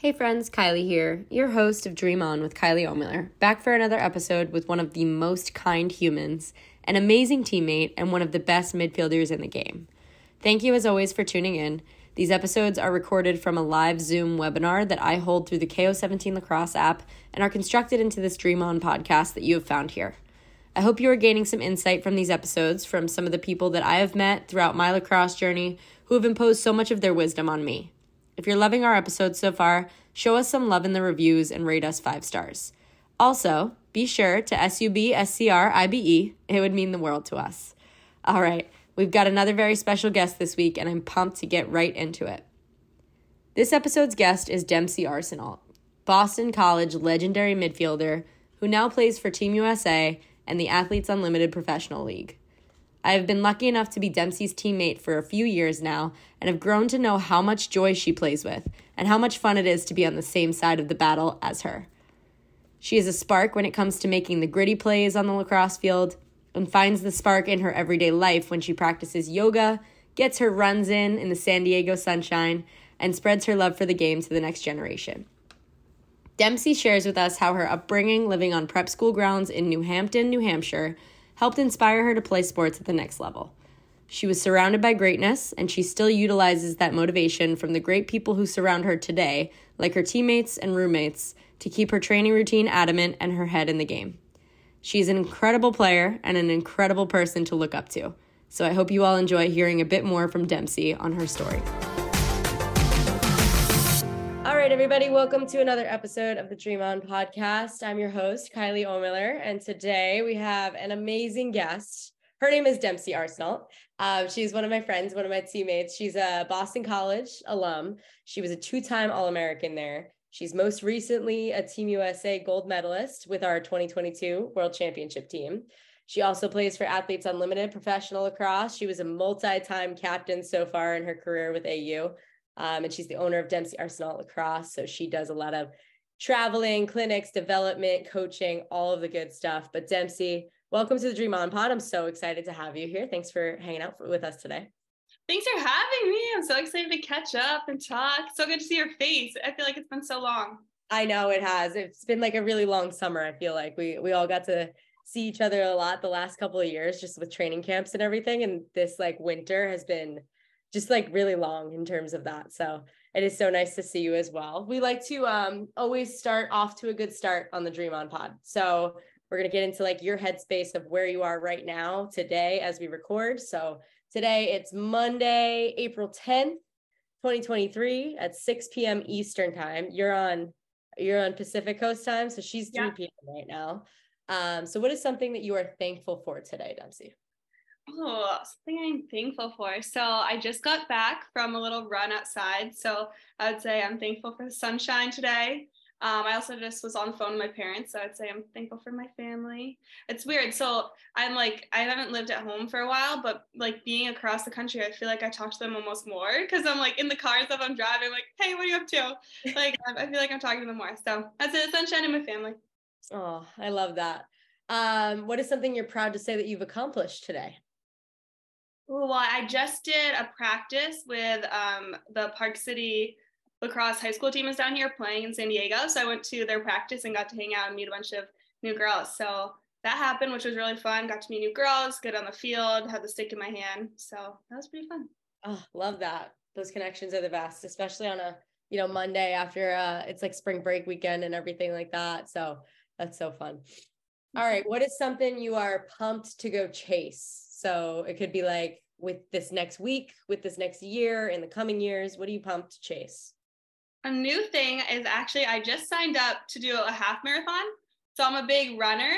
Hey friends, Kylie here, your host of Dream On with Kylie Ohlmiller, back for another episode with one of the most kind humans, an amazing teammate, and one of the best midfielders in the game. Thank you as always for tuning in. These episodes are recorded from a live Zoom webinar that I hold through the KO17 Lacrosse app and are constructed into this Dream On podcast that you have found here. I hope you are gaining some insight from these episodes from some of the people that I have met throughout my lacrosse journey who have imposed so much of their wisdom on me. If you're loving our episodes so far, show us some love in the reviews and rate us five stars. Also, be sure to SUB SCR IBE. It would mean the world to us. All right, we've got another very special guest this week, and I'm pumped to get right into it. This episode's guest is Dempsey Arsenault, Boston College legendary midfielder who now plays for Team USA and the Athletes Unlimited Professional League. I have been lucky enough to be Dempsey's teammate for a few years now and have grown to know how much joy she plays with and how much fun it is to be on the same side of the battle as her. She is a spark when it comes to making the gritty plays on the lacrosse field and finds the spark in her everyday life when she practices yoga, gets her runs in in the San Diego sunshine, and spreads her love for the game to the next generation. Dempsey shares with us how her upbringing living on prep school grounds in New Hampton, New Hampshire, helped inspire her to play sports at the next level. She was surrounded by greatness, and she still utilizes that motivation from the great people who surround her today, like her teammates and roommates, to keep her training routine adamant and her head in the game. She's an incredible player and an incredible person to look up to. So I hope you all enjoy hearing a bit more from Dempsey on her story. Right, everybody, welcome to another episode of the Dream On podcast. I'm your host, Kylie Ohlmiller, and today we have an amazing guest. Her name is Dempsey Arsenault. Uh, she's one of my friends, one of my teammates. She's a Boston College alum. She was a two time All American there. She's most recently a Team USA gold medalist with our 2022 World Championship team. She also plays for Athletes Unlimited professional lacrosse. She was a multi time captain so far in her career with AU. Um, and she's the owner of Dempsey Arsenault Lacrosse. So she does a lot of traveling, clinics, development, coaching, all of the good stuff. But Dempsey, welcome to the Dream On Pod. I'm so excited to have you here. Thanks for hanging out with us today. Thanks for having me. I'm so excited to catch up and talk. So good to see your face. I feel like it's been so long. I know it has. It's been like a really long summer. I feel like we we all got to see each other a lot the last couple of years just with training camps and everything and this like winter has been just like really long in terms of that. So it is so nice to see you as well. We like to um, always start off to a good start on the Dream On Pod. So we're going to get into like your headspace of where you are right now today as we record. So today it's Monday, April 10th, 2023 at 6 p.m. Eastern time. You're on you're on Pacific Coast time, so she's 3 yeah. p.m. right now. Um, so what is something that you are thankful for today, Dempsey? Oh, something I'm thankful for. So I just got back from a little run outside. So I would say I'm thankful for the sunshine today. Um, I also just was on the phone with my parents, so I'd say I'm thankful for my family. It's weird. So I'm like, I haven't lived at home for a while, but like being across the country, I feel like I talk to them almost more because I'm like in the car and stuff I'm driving, like, hey, what are you up to? Like, I feel like I'm talking to them more. So that's it, sunshine and my family. Oh, I love that. Um, what is something you're proud to say that you've accomplished today? Well, I just did a practice with um, the Park City lacrosse high school team is down here playing in San Diego. So I went to their practice and got to hang out and meet a bunch of new girls. So that happened, which was really fun. Got to meet new girls, get on the field, had the stick in my hand. So that was pretty fun. Oh, love that. Those connections are the best, especially on a you know Monday after uh it's like spring break weekend and everything like that. So that's so fun. All right, what is something you are pumped to go chase? So it could be like with this next week, with this next year, in the coming years, what are you pumped to chase? A new thing is actually I just signed up to do a half marathon. So I'm a big runner,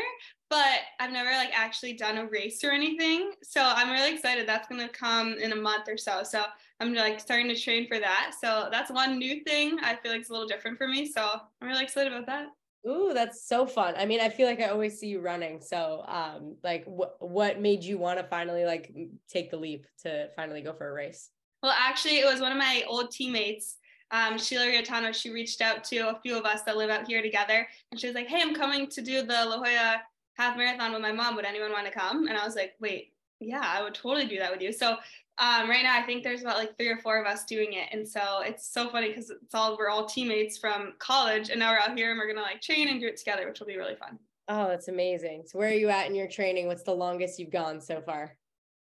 but I've never like actually done a race or anything. So I'm really excited. That's gonna come in a month or so. So I'm like starting to train for that. So that's one new thing I feel like it's a little different for me. So I'm really excited about that. Ooh, that's so fun. I mean, I feel like I always see you running. So, um, like, what what made you want to finally like take the leap to finally go for a race? Well, actually, it was one of my old teammates, um, Sheila Rietano. She reached out to a few of us that live out here together, and she was like, "Hey, I'm coming to do the La Jolla half marathon with my mom. Would anyone want to come?" And I was like, "Wait, yeah, I would totally do that with you." So Um, right now, I think there's about like three or four of us doing it, and so it's so funny because it's all we're all teammates from college, and now we're out here and we're gonna like train and do it together, which will be really fun. Oh, that's amazing. So, where are you at in your training? What's the longest you've gone so far?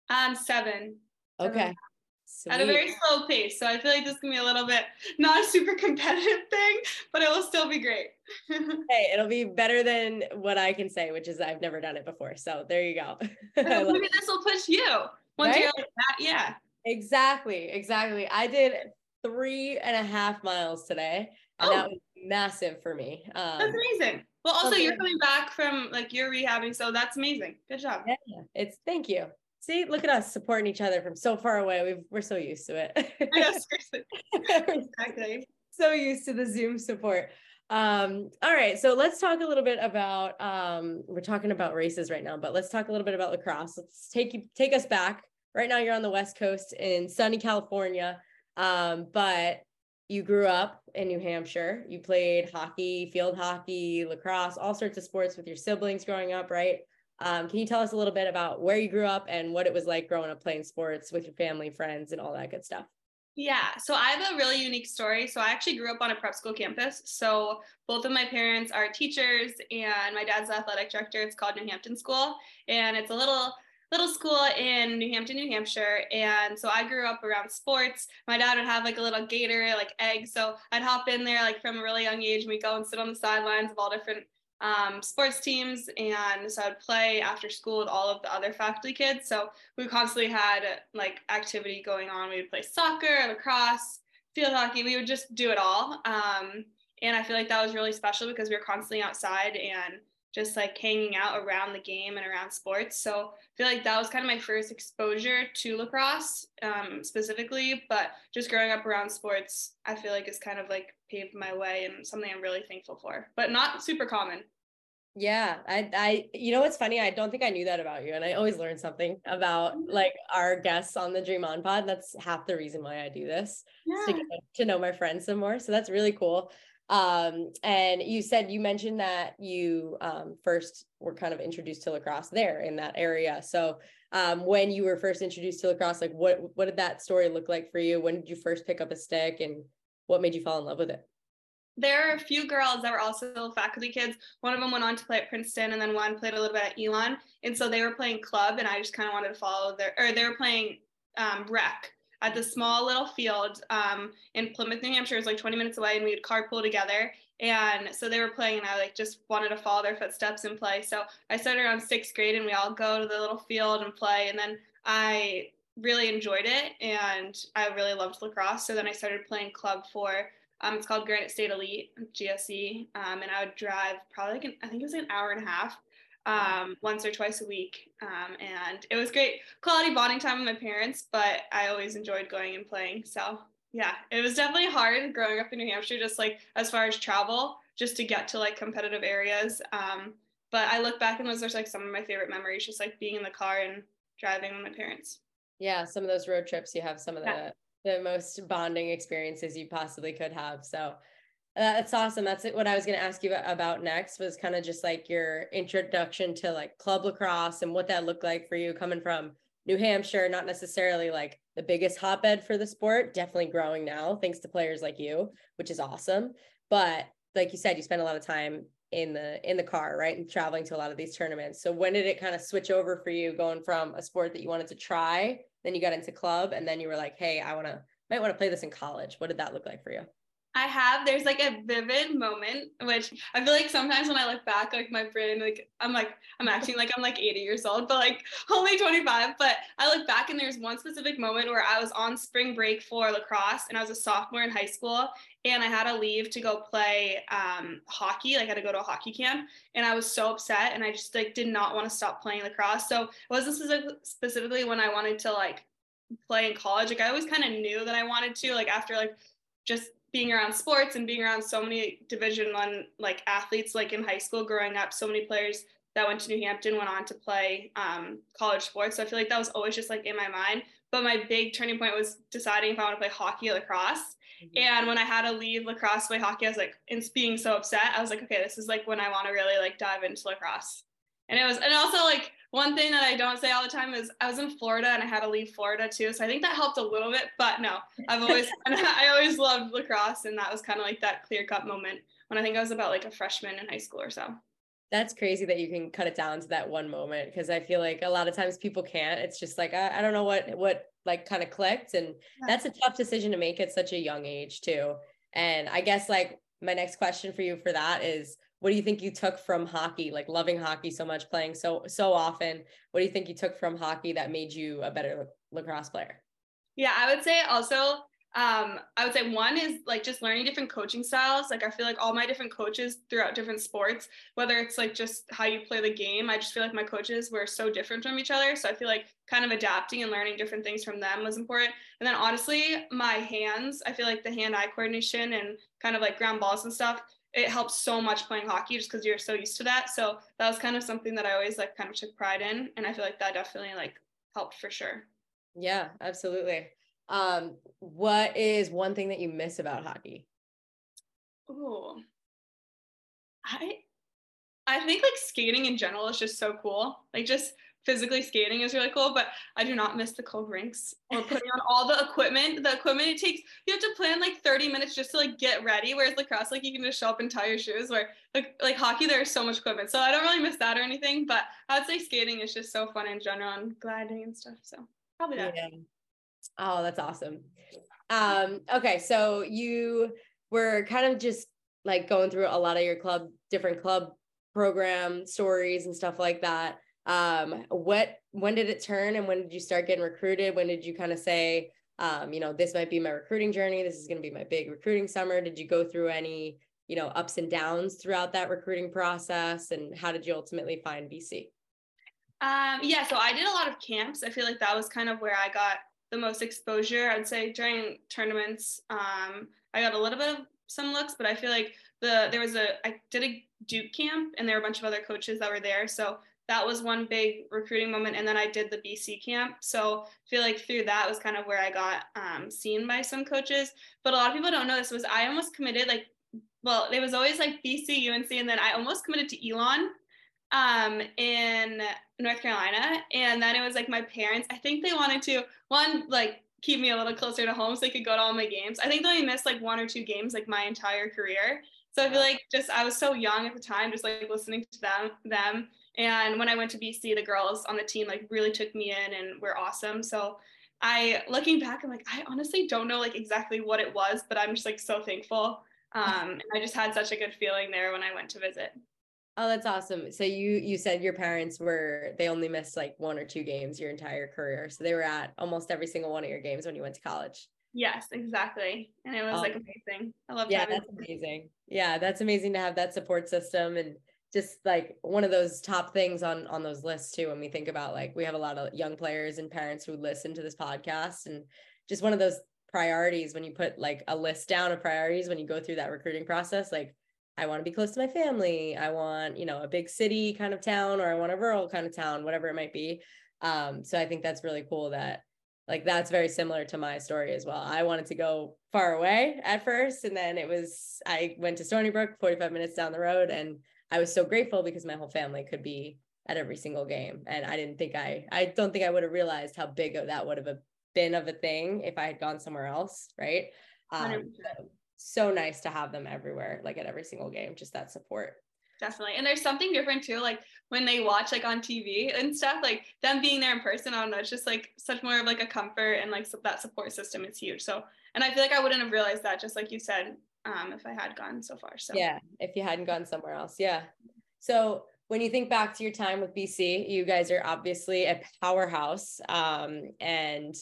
Um, seven. Okay. Sweet. At a very slow pace, so I feel like this can be a little bit not a super competitive thing, but it will still be great. hey, it'll be better than what I can say, which is I've never done it before. So there you go. Maybe this will push you once right? you're like that. Yeah. Exactly. Exactly. I did three and a half miles today, and oh. that was massive for me. Um, that's amazing. Well, also okay. you're coming back from like you're rehabbing, so that's amazing. Good job. Yeah, it's thank you. See, look at us supporting each other from so far away. We've, we're so used to it. exactly. so used to the Zoom support. Um, all right, so let's talk a little bit about um, we're talking about races right now, but let's talk a little bit about lacrosse. Let's take you take us back. Right now, you're on the West Coast in sunny California, um, but you grew up in New Hampshire. You played hockey, field hockey, lacrosse, all sorts of sports with your siblings growing up, right? Um, can you tell us a little bit about where you grew up and what it was like growing up playing sports with your family, friends, and all that good stuff? Yeah, so I have a really unique story. So I actually grew up on a prep school campus. So both of my parents are teachers, and my dad's athletic director. It's called New Hampton School, and it's a little little school in New Hampton, New Hampshire. And so I grew up around sports. My dad would have like a little gator, like egg. So I'd hop in there like from a really young age and we'd go and sit on the sidelines of all different um, sports teams. And so I'd play after school with all of the other faculty kids. So we constantly had like activity going on. We would play soccer, lacrosse, field hockey. We would just do it all. Um, and I feel like that was really special because we were constantly outside and just like hanging out around the game and around sports. So I feel like that was kind of my first exposure to lacrosse um, specifically, but just growing up around sports, I feel like it's kind of like paved my way and something I'm really thankful for, but not super common. Yeah, I, I, you know what's funny? I don't think I knew that about you, and I always learn something about mm-hmm. like our guests on the Dream On Pod. That's half the reason why I do this, yeah. to, to know my friends some more. So that's really cool. Um, and you said you mentioned that you um, first were kind of introduced to lacrosse there in that area. So um, when you were first introduced to lacrosse, like what what did that story look like for you? When did you first pick up a stick, and what made you fall in love with it? There are a few girls that were also faculty kids. One of them went on to play at Princeton, and then one played a little bit at Elon. And so they were playing club, and I just kind of wanted to follow their, or they were playing um, rec at the small little field um, in Plymouth, New Hampshire. It was like 20 minutes away, and we would carpool together. And so they were playing, and I like just wanted to follow their footsteps and play. So I started around sixth grade, and we all go to the little field and play. And then I really enjoyed it, and I really loved lacrosse. So then I started playing club for. Um, it's called Granite State Elite GSE, um, and I would drive probably like an, I think it was an hour and a half um, once or twice a week. Um, and it was great quality bonding time with my parents, but I always enjoyed going and playing. So yeah, it was definitely hard growing up in New Hampshire, just like as far as travel, just to get to like competitive areas. Um, but I look back and those are like some of my favorite memories, just like being in the car and driving with my parents. Yeah, some of those road trips, you have some of the yeah. the most bonding experiences you possibly could have. So Uh, that's awesome. That's what I was going to ask you about next was kind of just like your introduction to like club lacrosse and what that looked like for you coming from New Hampshire, not necessarily like the biggest hotbed for the sport, definitely growing now thanks to players like you, which is awesome. But like you said, you spend a lot of time in the in the car, right? And traveling to a lot of these tournaments. So when did it kind of switch over for you going from a sport that you wanted to try, then you got into club and then you were like, "Hey, I want to might want to play this in college." What did that look like for you? I have. There's like a vivid moment, which I feel like sometimes when I look back, like my brain, like I'm like I'm acting like I'm like 80 years old, but like only 25. But I look back and there's one specific moment where I was on spring break for lacrosse, and I was a sophomore in high school, and I had to leave to go play um, hockey. Like I had to go to a hockey camp, and I was so upset, and I just like did not want to stop playing lacrosse. So it wasn't specifically when I wanted to like play in college. Like I always kind of knew that I wanted to. Like after like just being around sports and being around so many division one like athletes like in high school growing up so many players that went to new hampton went on to play um, college sports. So i feel like that was always just like in my mind. But my big turning point was deciding if i want to play hockey or lacrosse. Mm-hmm. and when i had to leave lacrosse play hockey i was like and being so upset i was like okay this is like when i want to really like dive into lacrosse. And it was and also like one thing that I don't say all the time is I was in Florida and I had to leave Florida too. So I think that helped a little bit, but no, I've always, I always loved lacrosse. And that was kind of like that clear cut moment when I think I was about like a freshman in high school or so. That's crazy that you can cut it down to that one moment because I feel like a lot of times people can't. It's just like I, I don't know what what like kind of clicked, and yeah. that's a tough decision to make at such a young age too. And I guess like my next question for you for that is what do you think you took from hockey like loving hockey so much playing so so often what do you think you took from hockey that made you a better lacrosse player yeah i would say also um, I would say one is like just learning different coaching styles. Like I feel like all my different coaches throughout different sports, whether it's like just how you play the game, I just feel like my coaches were so different from each other. So I feel like kind of adapting and learning different things from them was important. And then honestly, my hands, I feel like the hand-eye coordination and kind of like ground balls and stuff, it helps so much playing hockey just because you're so used to that. So that was kind of something that I always like kind of took pride in. And I feel like that definitely like helped for sure. Yeah, absolutely. Um, what is one thing that you miss about hockey? Oh, I I think like skating in general is just so cool. Like just physically skating is really cool, but I do not miss the cold rinks or putting on all the equipment. The equipment it takes you have to plan like 30 minutes just to like get ready. Whereas lacrosse, like you can just show up and tie your shoes. Where like like hockey, there's so much equipment. So I don't really miss that or anything. But I would say skating is just so fun in general and gliding and stuff. So probably that. Yeah. Oh, that's awesome. Um, okay, so you were kind of just like going through a lot of your club, different club program stories and stuff like that. Um, what when did it turn and when did you start getting recruited? When did you kind of say, um, you know, this might be my recruiting journey, this is gonna be my big recruiting summer? Did you go through any, you know, ups and downs throughout that recruiting process? And how did you ultimately find BC? Um, yeah, so I did a lot of camps. I feel like that was kind of where I got the most exposure. I'd say during tournaments, um, I got a little bit of some looks, but I feel like the there was a I did a Duke camp and there were a bunch of other coaches that were there. So that was one big recruiting moment. And then I did the BC camp. So I feel like through that was kind of where I got um, seen by some coaches. But a lot of people don't know this was I almost committed like well, it was always like BC, UNC, and then I almost committed to Elon um, in North Carolina. And then it was like my parents, I think they wanted to, one, like keep me a little closer to home so they could go to all my games. I think they only missed like one or two games like my entire career. So I feel like just I was so young at the time, just like listening to them them. And when I went to BC, the girls on the team like really took me in and were awesome. So I looking back, I'm like, I honestly don't know like exactly what it was, but I'm just like so thankful. Um, and I just had such a good feeling there when I went to visit. Oh, that's awesome. So you you said your parents were they only missed like one or two games your entire career. So they were at almost every single one of your games when you went to college. Yes, exactly. And it was um, like amazing. I love that. Yeah, that's amazing. Yeah, that's amazing to have that support system and just like one of those top things on on those lists too when we think about like we have a lot of young players and parents who listen to this podcast and just one of those priorities when you put like a list down of priorities when you go through that recruiting process like I want to be close to my family. I want, you know, a big city kind of town or I want a rural kind of town, whatever it might be. Um, so I think that's really cool that like that's very similar to my story as well. I wanted to go far away at first and then it was I went to Stony Brook 45 minutes down the road and I was so grateful because my whole family could be at every single game and I didn't think I I don't think I would have realized how big of that would have been of a thing if I had gone somewhere else, right? Um, so nice to have them everywhere, like at every single game, just that support. Definitely. And there's something different too, like when they watch like on TV and stuff, like them being there in person, I don't know, it's just like such more of like a comfort and like so that support system is huge. So, and I feel like I wouldn't have realized that, just like you said, um, if I had gone so far. So, yeah, if you hadn't gone somewhere else. Yeah. So, when you think back to your time with BC, you guys are obviously a powerhouse. Um, and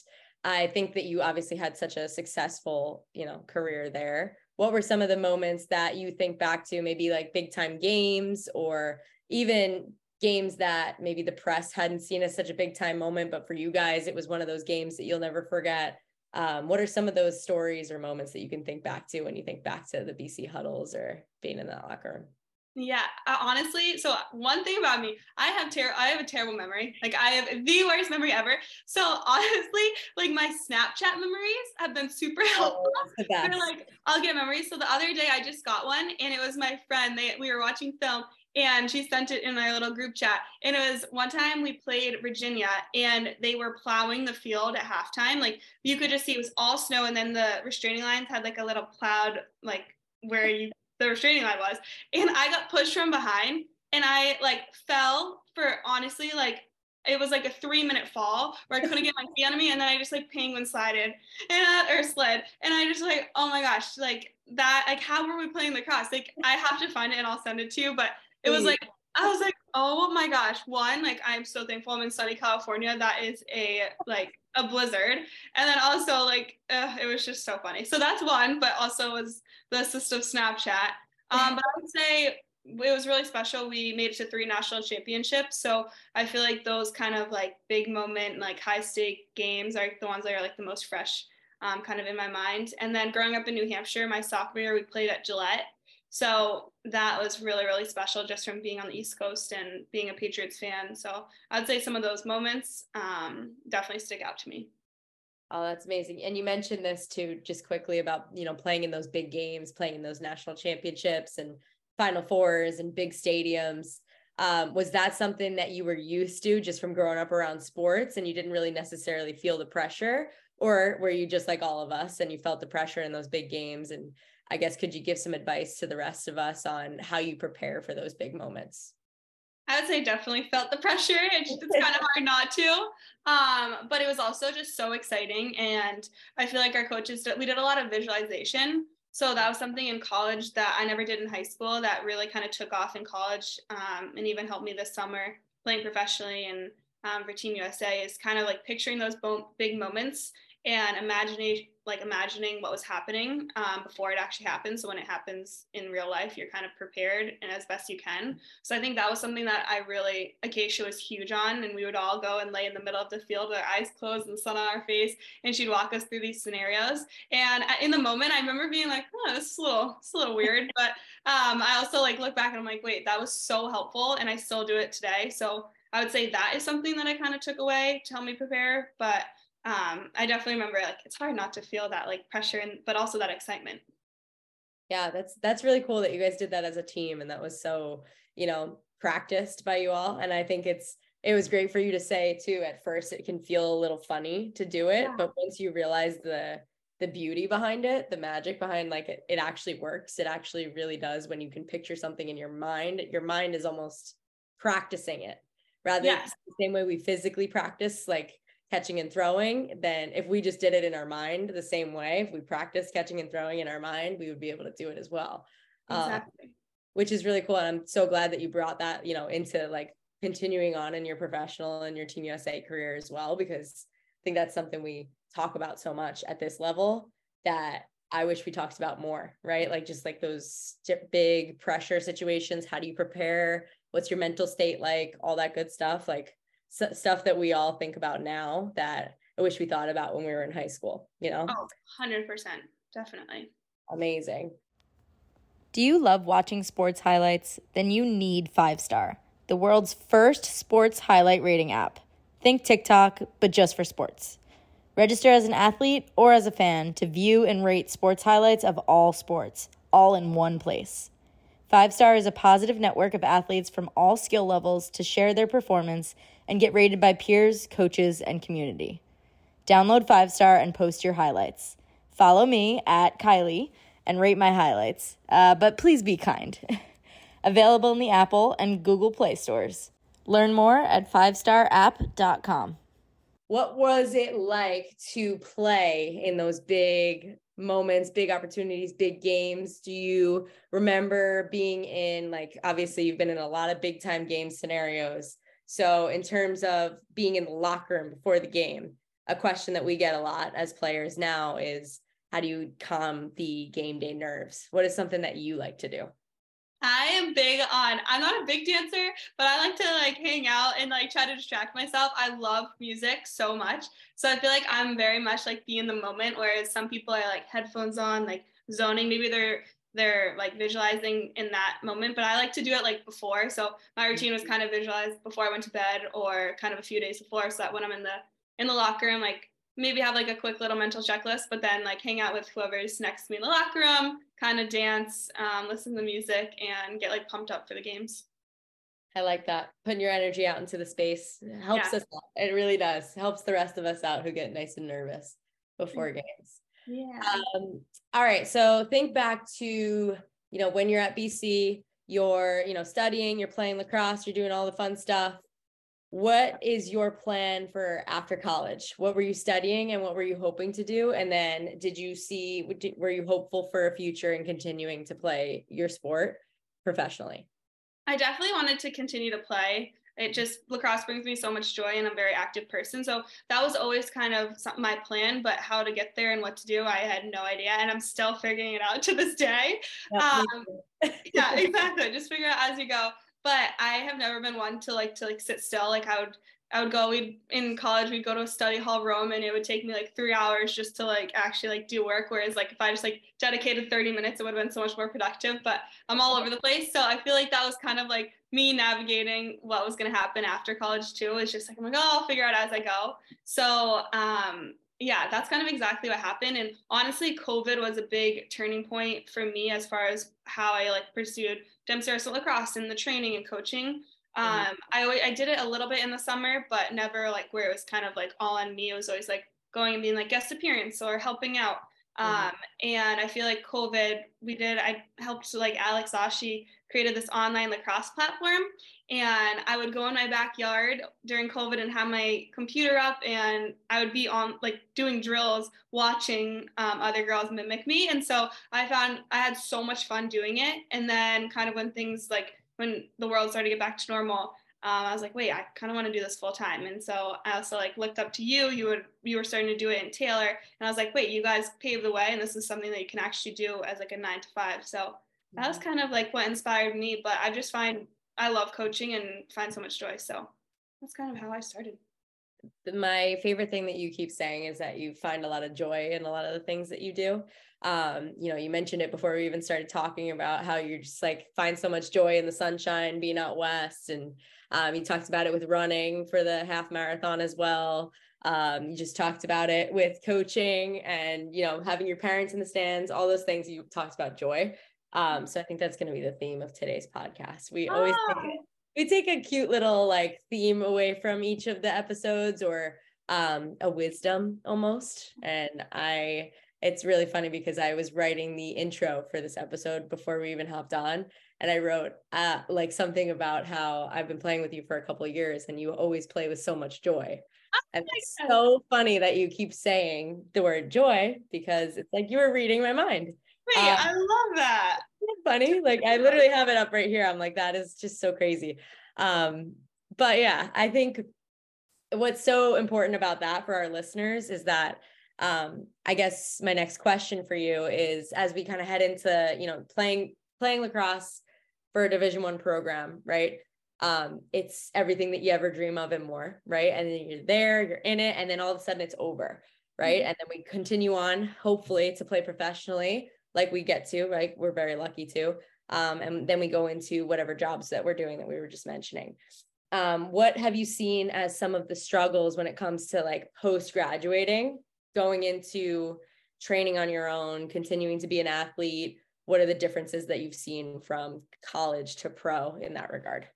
I think that you obviously had such a successful, you know, career there. What were some of the moments that you think back to, maybe like big time games or even games that maybe the press hadn't seen as such a big time moment, but for you guys, it was one of those games that you'll never forget. Um, what are some of those stories or moments that you can think back to when you think back to the BC huddles or being in that locker room? Yeah, honestly, so one thing about me, I have ter- I have a terrible memory. Like I have the worst memory ever. So honestly, like my Snapchat memories have been super oh, helpful. Oh, They're like I'll get memories. So the other day I just got one, and it was my friend. They we were watching film, and she sent it in our little group chat. And it was one time we played Virginia, and they were plowing the field at halftime. Like you could just see it was all snow, and then the restraining lines had like a little plowed like where you the restraining line was. And I got pushed from behind and I like fell for honestly like it was like a three minute fall where I couldn't get my feet on me and then I just like penguin slided and uh, or slid and I just like oh my gosh like that like how were we playing lacrosse like I have to find it and I'll send it to you but it was like I was like oh my gosh. One like I'm so thankful I'm in sunny California. That is a like a blizzard. And then also like uh, it was just so funny. So that's one but also was the assist of snapchat. Um, but i would say it was really special. We made it to three national championships. So i feel like those kind of like big moment like high stake games are the ones that are like the most fresh um, kind of in my mind. And then growing up in new hampshire my sophomore year we played at gillette so that was really, really special just from being on the East Coast and being a Patriots fan. So I'd say some of those moments um, definitely stick out to me. Oh, that's amazing. And you mentioned this too, just quickly about, you know, playing in those big games, playing in those national championships and final fours and big stadiums. Um, was that something that you were used to just from growing up around sports and you didn't really necessarily feel the pressure? Or were you just like all of us and you felt the pressure in those big games and I guess could you give some advice to the rest of us on how you prepare for those big moments? I would say definitely felt the pressure. It's, it's kind of hard not to. Um, but it was also just so exciting. And I feel like our coaches, did, we did a lot of visualization. So that was something in college that I never did in high school that really kind of took off in college um, and even helped me this summer playing professionally and um, for Team USA is kind of like picturing those bo- big moments and imagining like imagining what was happening um, before it actually happens. So when it happens in real life you're kind of prepared and as best you can. So i think that was something that i really acacia was huge on and we would all go and lay in the middle of the field with our eyes closed and sun on our face and she'd walk us through these scenarios. And in the moment i remember being like oh this is a little it's a little weird but um, i also like look back and i'm like wait that was so helpful and i still do it today. So i would say that is something that i kind of took away to help me prepare but um, I definitely remember like it's hard not to feel that like pressure and but also that excitement. Yeah, that's that's really cool that you guys did that as a team and that was so, you know, practiced by you all. And I think it's it was great for you to say too. At first it can feel a little funny to do it, yeah. but once you realize the the beauty behind it, the magic behind like it, it actually works. It actually really does when you can picture something in your mind. Your mind is almost practicing it rather yes. than the same way we physically practice like catching and throwing, then if we just did it in our mind the same way, if we practice catching and throwing in our mind, we would be able to do it as well. Um, exactly. Um, which is really cool. And I'm so glad that you brought that, you know, into like continuing on in your professional and your Team USA career as well, because I think that's something we talk about so much at this level that I wish we talked about more, right? Like just like those big pressure situations. How do you prepare? What's your mental state like? All that good stuff. Like stuff that we all think about now that I wish we thought about when we were in high school, you know? Oh, 100%. Definitely. Amazing. Do you love watching sports highlights? Then you need Five Star, the world's first sports highlight rating app. Think TikTok, but just for sports. Register as an athlete or as a fan to view and rate sports highlights of all sports, all in one place. Five Star is a positive network of athletes from all skill levels to share their performance and get rated by peers, coaches, and community. Download Five Star and post your highlights. Follow me at Kylie and rate my highlights, uh, but please be kind. Available in the Apple and Google Play stores. Learn more at fivestarapp.com. What was it like to play in those big moments, big opportunities, big games? Do you remember being in, like, obviously, you've been in a lot of big time game scenarios. So, in terms of being in the locker room before the game, a question that we get a lot as players now is how do you calm the game day nerves? What is something that you like to do? I am big on I'm not a big dancer, but I like to like hang out and like try to distract myself. I love music so much. So I feel like I'm very much like be in the moment whereas some people are like headphones on, like zoning. Maybe they're they're like visualizing in that moment. But I like to do it like before. So my routine was kind of visualized before I went to bed or kind of a few days before, so that when I'm in the in the locker room, like maybe have like a quick little mental checklist, but then like hang out with whoever's next to me in the locker room, kind of dance, um, listen to music, and get like pumped up for the games. I like that. Putting your energy out into the space helps yeah. us out. It really does. Helps the rest of us out who get nice and nervous before mm-hmm. games. Yeah. Um, all right. So think back to, you know, when you're at BC, you're, you know, studying, you're playing lacrosse, you're doing all the fun stuff. What is your plan for after college? What were you studying and what were you hoping to do? And then did you see, were you hopeful for a future and continuing to play your sport professionally? I definitely wanted to continue to play it just lacrosse brings me so much joy and i'm a very active person. So that was always kind of my plan but how to get there and what to do i had no idea and i'm still figuring it out to this day. Um, yeah exactly just figure out as you go. But i have never been one to like to like sit still like i would I would go, we'd in college, we'd go to a study hall room and it would take me like three hours just to like actually like do work. Whereas like if I just like dedicated 30 minutes, it would have been so much more productive, but I'm all over the place. So I feel like that was kind of like me navigating what was to happen after college too. It's just like, I'm like, oh, I'll figure out as I go. So, um, yeah, that's kind of exactly what happened. And honestly, COVID was a big turning point for me as far as how I like pursued Dempsey lacrosse and the training and coaching. Mm-hmm. Um, I I did it a little bit in the summer, but never like where it was kind of like all on me. It was always like going and being like guest appearance or helping out. Mm-hmm. Um, and I feel like COVID, we did, I helped like Alex Ashi created this online lacrosse platform. And I would go in my backyard during COVID and have my computer up, and I would be on like doing drills, watching um, other girls mimic me. And so I found I had so much fun doing it. And then, kind of when things like when the world started to get back to normal, um, I was like, wait, I kind of want to do this full time. And so I also like looked up to you. You would you were starting to do it in Taylor, and I was like, wait, you guys paved the way, and this is something that you can actually do as like a nine to five. So that was mm-hmm. kind of like what inspired me. But I just find I love coaching and find so much joy. So that's kind of how I started. My favorite thing that you keep saying is that you find a lot of joy in a lot of the things that you do um, you know, you mentioned it before we even started talking about how you just like find so much joy in the sunshine being out west. And um, you talked about it with running for the half marathon as well. Um, you just talked about it with coaching and, you know, having your parents in the stands, all those things you talked about joy. Um, so I think that's going to be the theme of today's podcast. We oh. always take, ah. we take a cute little like theme away from each of the episodes or um, a wisdom almost. And I, it's really funny because I was writing the intro for this episode before we even hopped on. And I wrote uh, like something about how I've been playing with you for a couple of years and you always play with so much joy. Oh and it's God. so funny that you keep saying the word joy because it's like you were reading my mind. Wait, um, I love that. Funny. Like I literally have it up right here. I'm like, that is just so crazy. Um, but yeah, I think what's so important about that for our listeners is that um i guess my next question for you is as we kind of head into you know playing playing lacrosse for a division one program right? Um it's everything that you ever dream of and more right? And then you're there you're in it and then all of a sudden it's over right? Mm-hmm. and then we continue on hopefully to play professionally like we get to right? We're very lucky to um and then we go into whatever jobs that we're doing that we were just mentioning. Um, what have you seen as some of the struggles when it comes to like post graduating going into training on your own, continuing to be an athlete? What are the differences that you've seen from college to pro in that regard?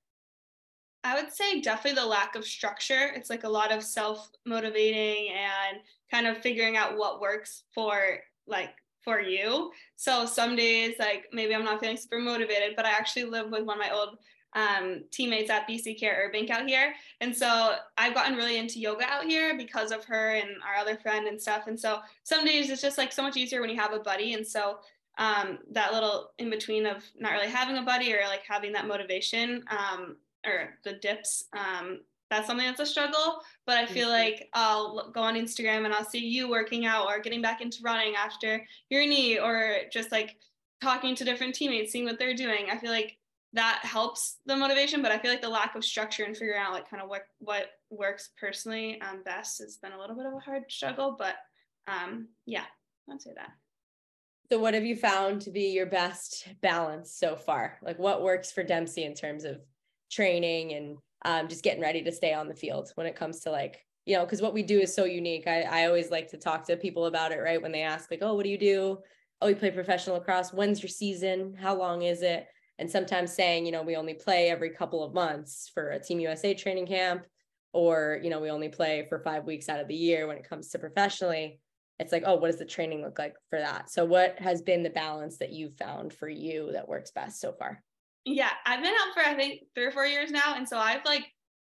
I would say definitely the lack of structure. It's like a lot of self motivating and kind of figuring out what works for like for you. So some days like maybe I'm not feeling super motivated, but I actually live with one of my old um, teammates at BC Cara Urbank out here. And so I've gotten really into yoga out here because of her and our other friend and stuff. And so some days it's just like so much easier when you have a buddy. And so um, that little in between of not really having a buddy or like having that motivation um, or the dips, um, that's something that's a struggle. But I feel mm-hmm. like I'll go on Instagram and I'll see you working out or getting back into running after your knee or just like talking to different teammates, seeing what they're doing. I feel like that helps the motivation but i feel like the lack of structure and figuring out like kind of what what works personally um, best has been a little bit of a hard struggle but um, yeah i'd say that So, what have you found to be your best balance so far? Like, what works for Dempsey in terms of training and um, just getting ready to stay on the field when it comes to like, you know, because what we do is so unique. I, I always like to talk to people about it, right? When they ask, like, oh, what do you do? Oh, we play professional lacrosse. When's your season? How long is it? And sometimes saying, you know, we only play every couple of months for a Team USA training camp, or, you know, we only play for five weeks out of the year when it comes to professionally it's like, oh, what does the training look like for that? So, what has been the balance that you've found for you that works best so far? Yeah, I've been out for I think three or four years now, and so I've like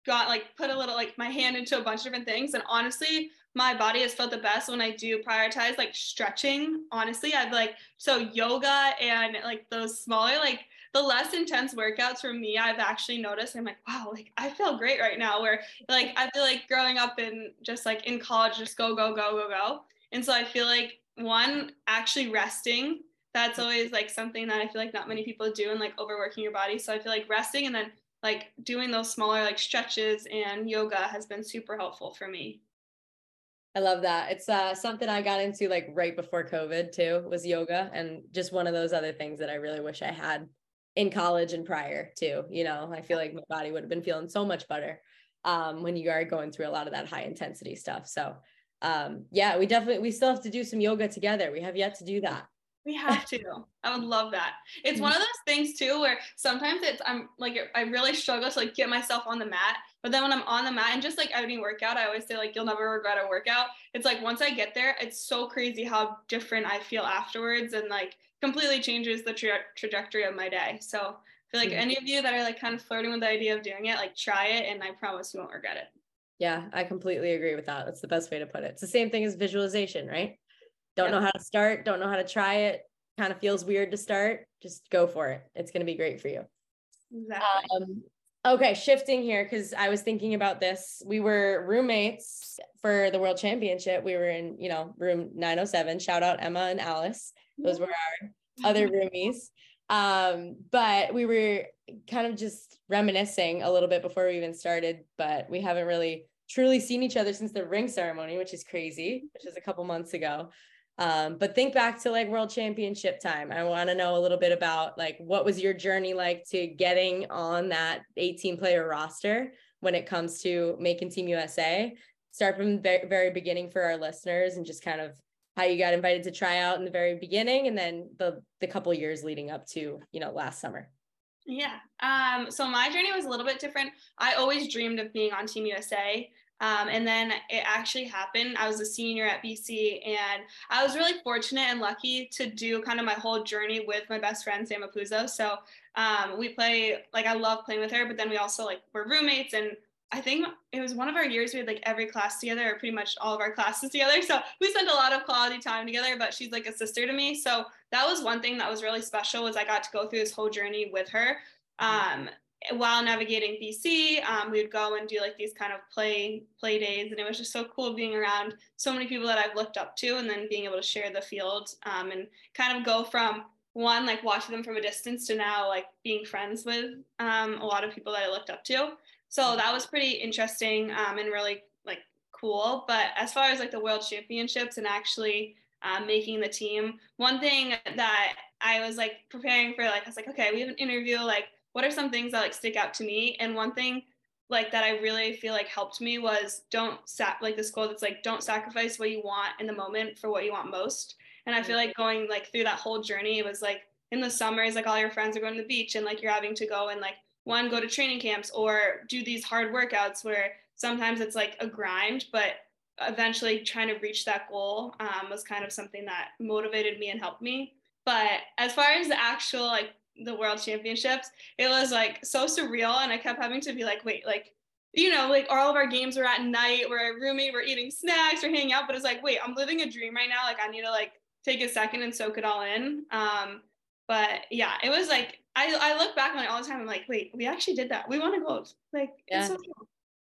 got like put a little like my hand into a bunch of different things, and honestly, my body has felt the best when I do prioritize like stretching. Honestly, I've like so yoga and like those smaller like the less intense workouts for me, I've actually noticed. I'm like, wow, like I feel great right now. Where like I feel like growing up in just like in college, just go go go go go. And so I feel like one, actually resting, that's always like something that I feel like not many people do and like overworking your body. So I feel like resting and then like doing those smaller like stretches and yoga has been super helpful for me. I love that. It's uh, something I got into like right before COVID too, was yoga and just one of those other things that I really wish I had in college and prior to, you know, I feel like my body would have been feeling so much better um, when you are going through a lot of that high intensity stuff. So um yeah we definitely we still have to do some yoga together. We have yet to do that. We have to. I would love that. It's one of those things too where sometimes it's i'm like i really struggle to like get myself on the mat but then when i'm on the mat and just like any workout i always say like you'll never regret a workout. It's like once i get there it's so crazy how different i feel afterwards and like completely changes the tra- trajectory of my day so I feel like mm-hmm. any of you that are like kind of flirting with the idea of doing it like try it and i promise you won't regret it yeah, I completely agree with that. That's the best way to put it. It's the same thing as visualization, right? Don't yep. know how to start, don't know how to try it, kind of feels weird to start. Just go for it. It's going to be great for you. Exactly. Um, okay, shifting here because I was thinking about this. We were roommates for the World Championship. We were in, you know, room 907. Shout out Emma and Alice. Those were our other roomies. Um, but we were kind of just reminiscing a little bit before we even started, but we haven't really truly seen each other since the ring ceremony, which is crazy, which is a couple months ago. Um, but think back to like world championship time. I want to know a little bit about like what was your journey like to getting on that 18 player roster when it comes to making Team USA. Start from the very beginning for our listeners and just kind of how you got invited to try out in the very beginning and then the the couple years leading up to you know last summer yeah um so my journey was a little bit different i always dreamed of being on team usa um, and then it actually happened. I was a senior at BC, and I was really fortunate and lucky to do kind of my whole journey with my best friend Sam Apuzzo. So um, we play like I love playing with her, but then we also like were roommates, and I think it was one of our years we had like every class together, or pretty much all of our classes together. So we spent a lot of quality time together. But she's like a sister to me, so that was one thing that was really special. Was I got to go through this whole journey with her. Um, while navigating BC, um, we would go and do like these kind of play play days, and it was just so cool being around so many people that I've looked up to, and then being able to share the field um, and kind of go from one like watching them from a distance to now like being friends with um, a lot of people that I looked up to. So that was pretty interesting um, and really like cool. But as far as like the World Championships and actually um, making the team, one thing that I was like preparing for, like I was like, okay, we have an interview, like what are some things that like stick out to me? And one thing like that I really feel like helped me was don't sac like this quote that's like don't sacrifice what you want in the moment for what you want most. And I feel mm-hmm. like going like through that whole journey, it was like in the summers, like all your friends are going to the beach and like you're having to go and like one go to training camps or do these hard workouts where sometimes it's like a grind, but eventually trying to reach that goal um, was kind of something that motivated me and helped me. But as far as the actual like the world championships, it was like so surreal. And I kept having to be like, wait, like, you know, like all of our games were at night, we're a roommate, we're eating snacks, we're hanging out, but it's like, wait, I'm living a dream right now. Like I need to like take a second and soak it all in. Um, but yeah, it was like I, I look back on it all the time. I'm like, wait, we actually did that. We won a gold. Like, yeah. So cool.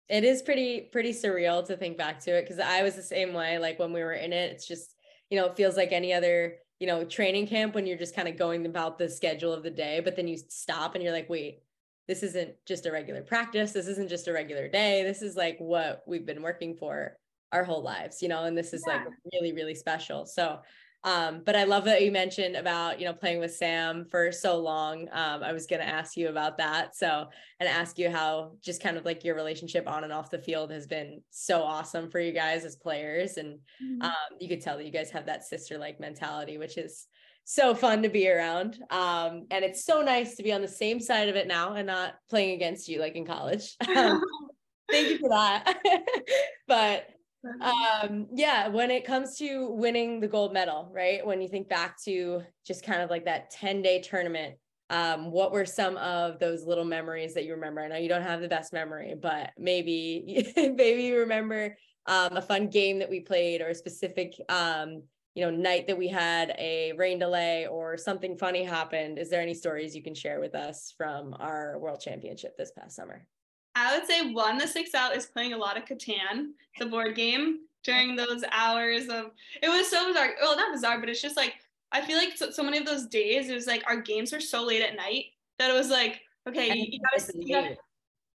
It is pretty pretty surreal to think back to it because I was the same way. Like when we were in it, it's just you know it feels like any other you know training camp when you're just kind of going about the schedule of the day, but then you stop and you're like, wait, this isn't just a regular practice. This isn't just a regular day. This is like what we've been working for our whole lives, you know, and this is yeah. like really really special. So Um, but I love that you mentioned about, you know, playing with Sam for so long. Um, I was going to ask you about that. So, and ask you how just kind of like your relationship on and off the field has been so awesome for you guys as players. And mm-hmm. um, you could tell that you guys have that sister like mentality, which is so fun to be around. Um, and it's so nice to be on the same side of it now and not playing against you like in college. Thank you for that. but um yeah when it comes to winning the gold medal right? When you think back to just kind of like that 10 day tournament um what were some of those little memories that you remember? I know you don't have the best memory but maybe maybe you remember um a fun game that we played or a specific um you know night that we had a rain delay or something funny happened. Is there any stories you can share with us from our world championship this past summer I would say one that sticks out is playing a lot of Catan, the board game, during those hours of. It was so bizarre. Well, not bizarre, but it's just like I feel like so, so many of those days it was like our games were so late at night that it was like okay, you, you, gotta, you gotta.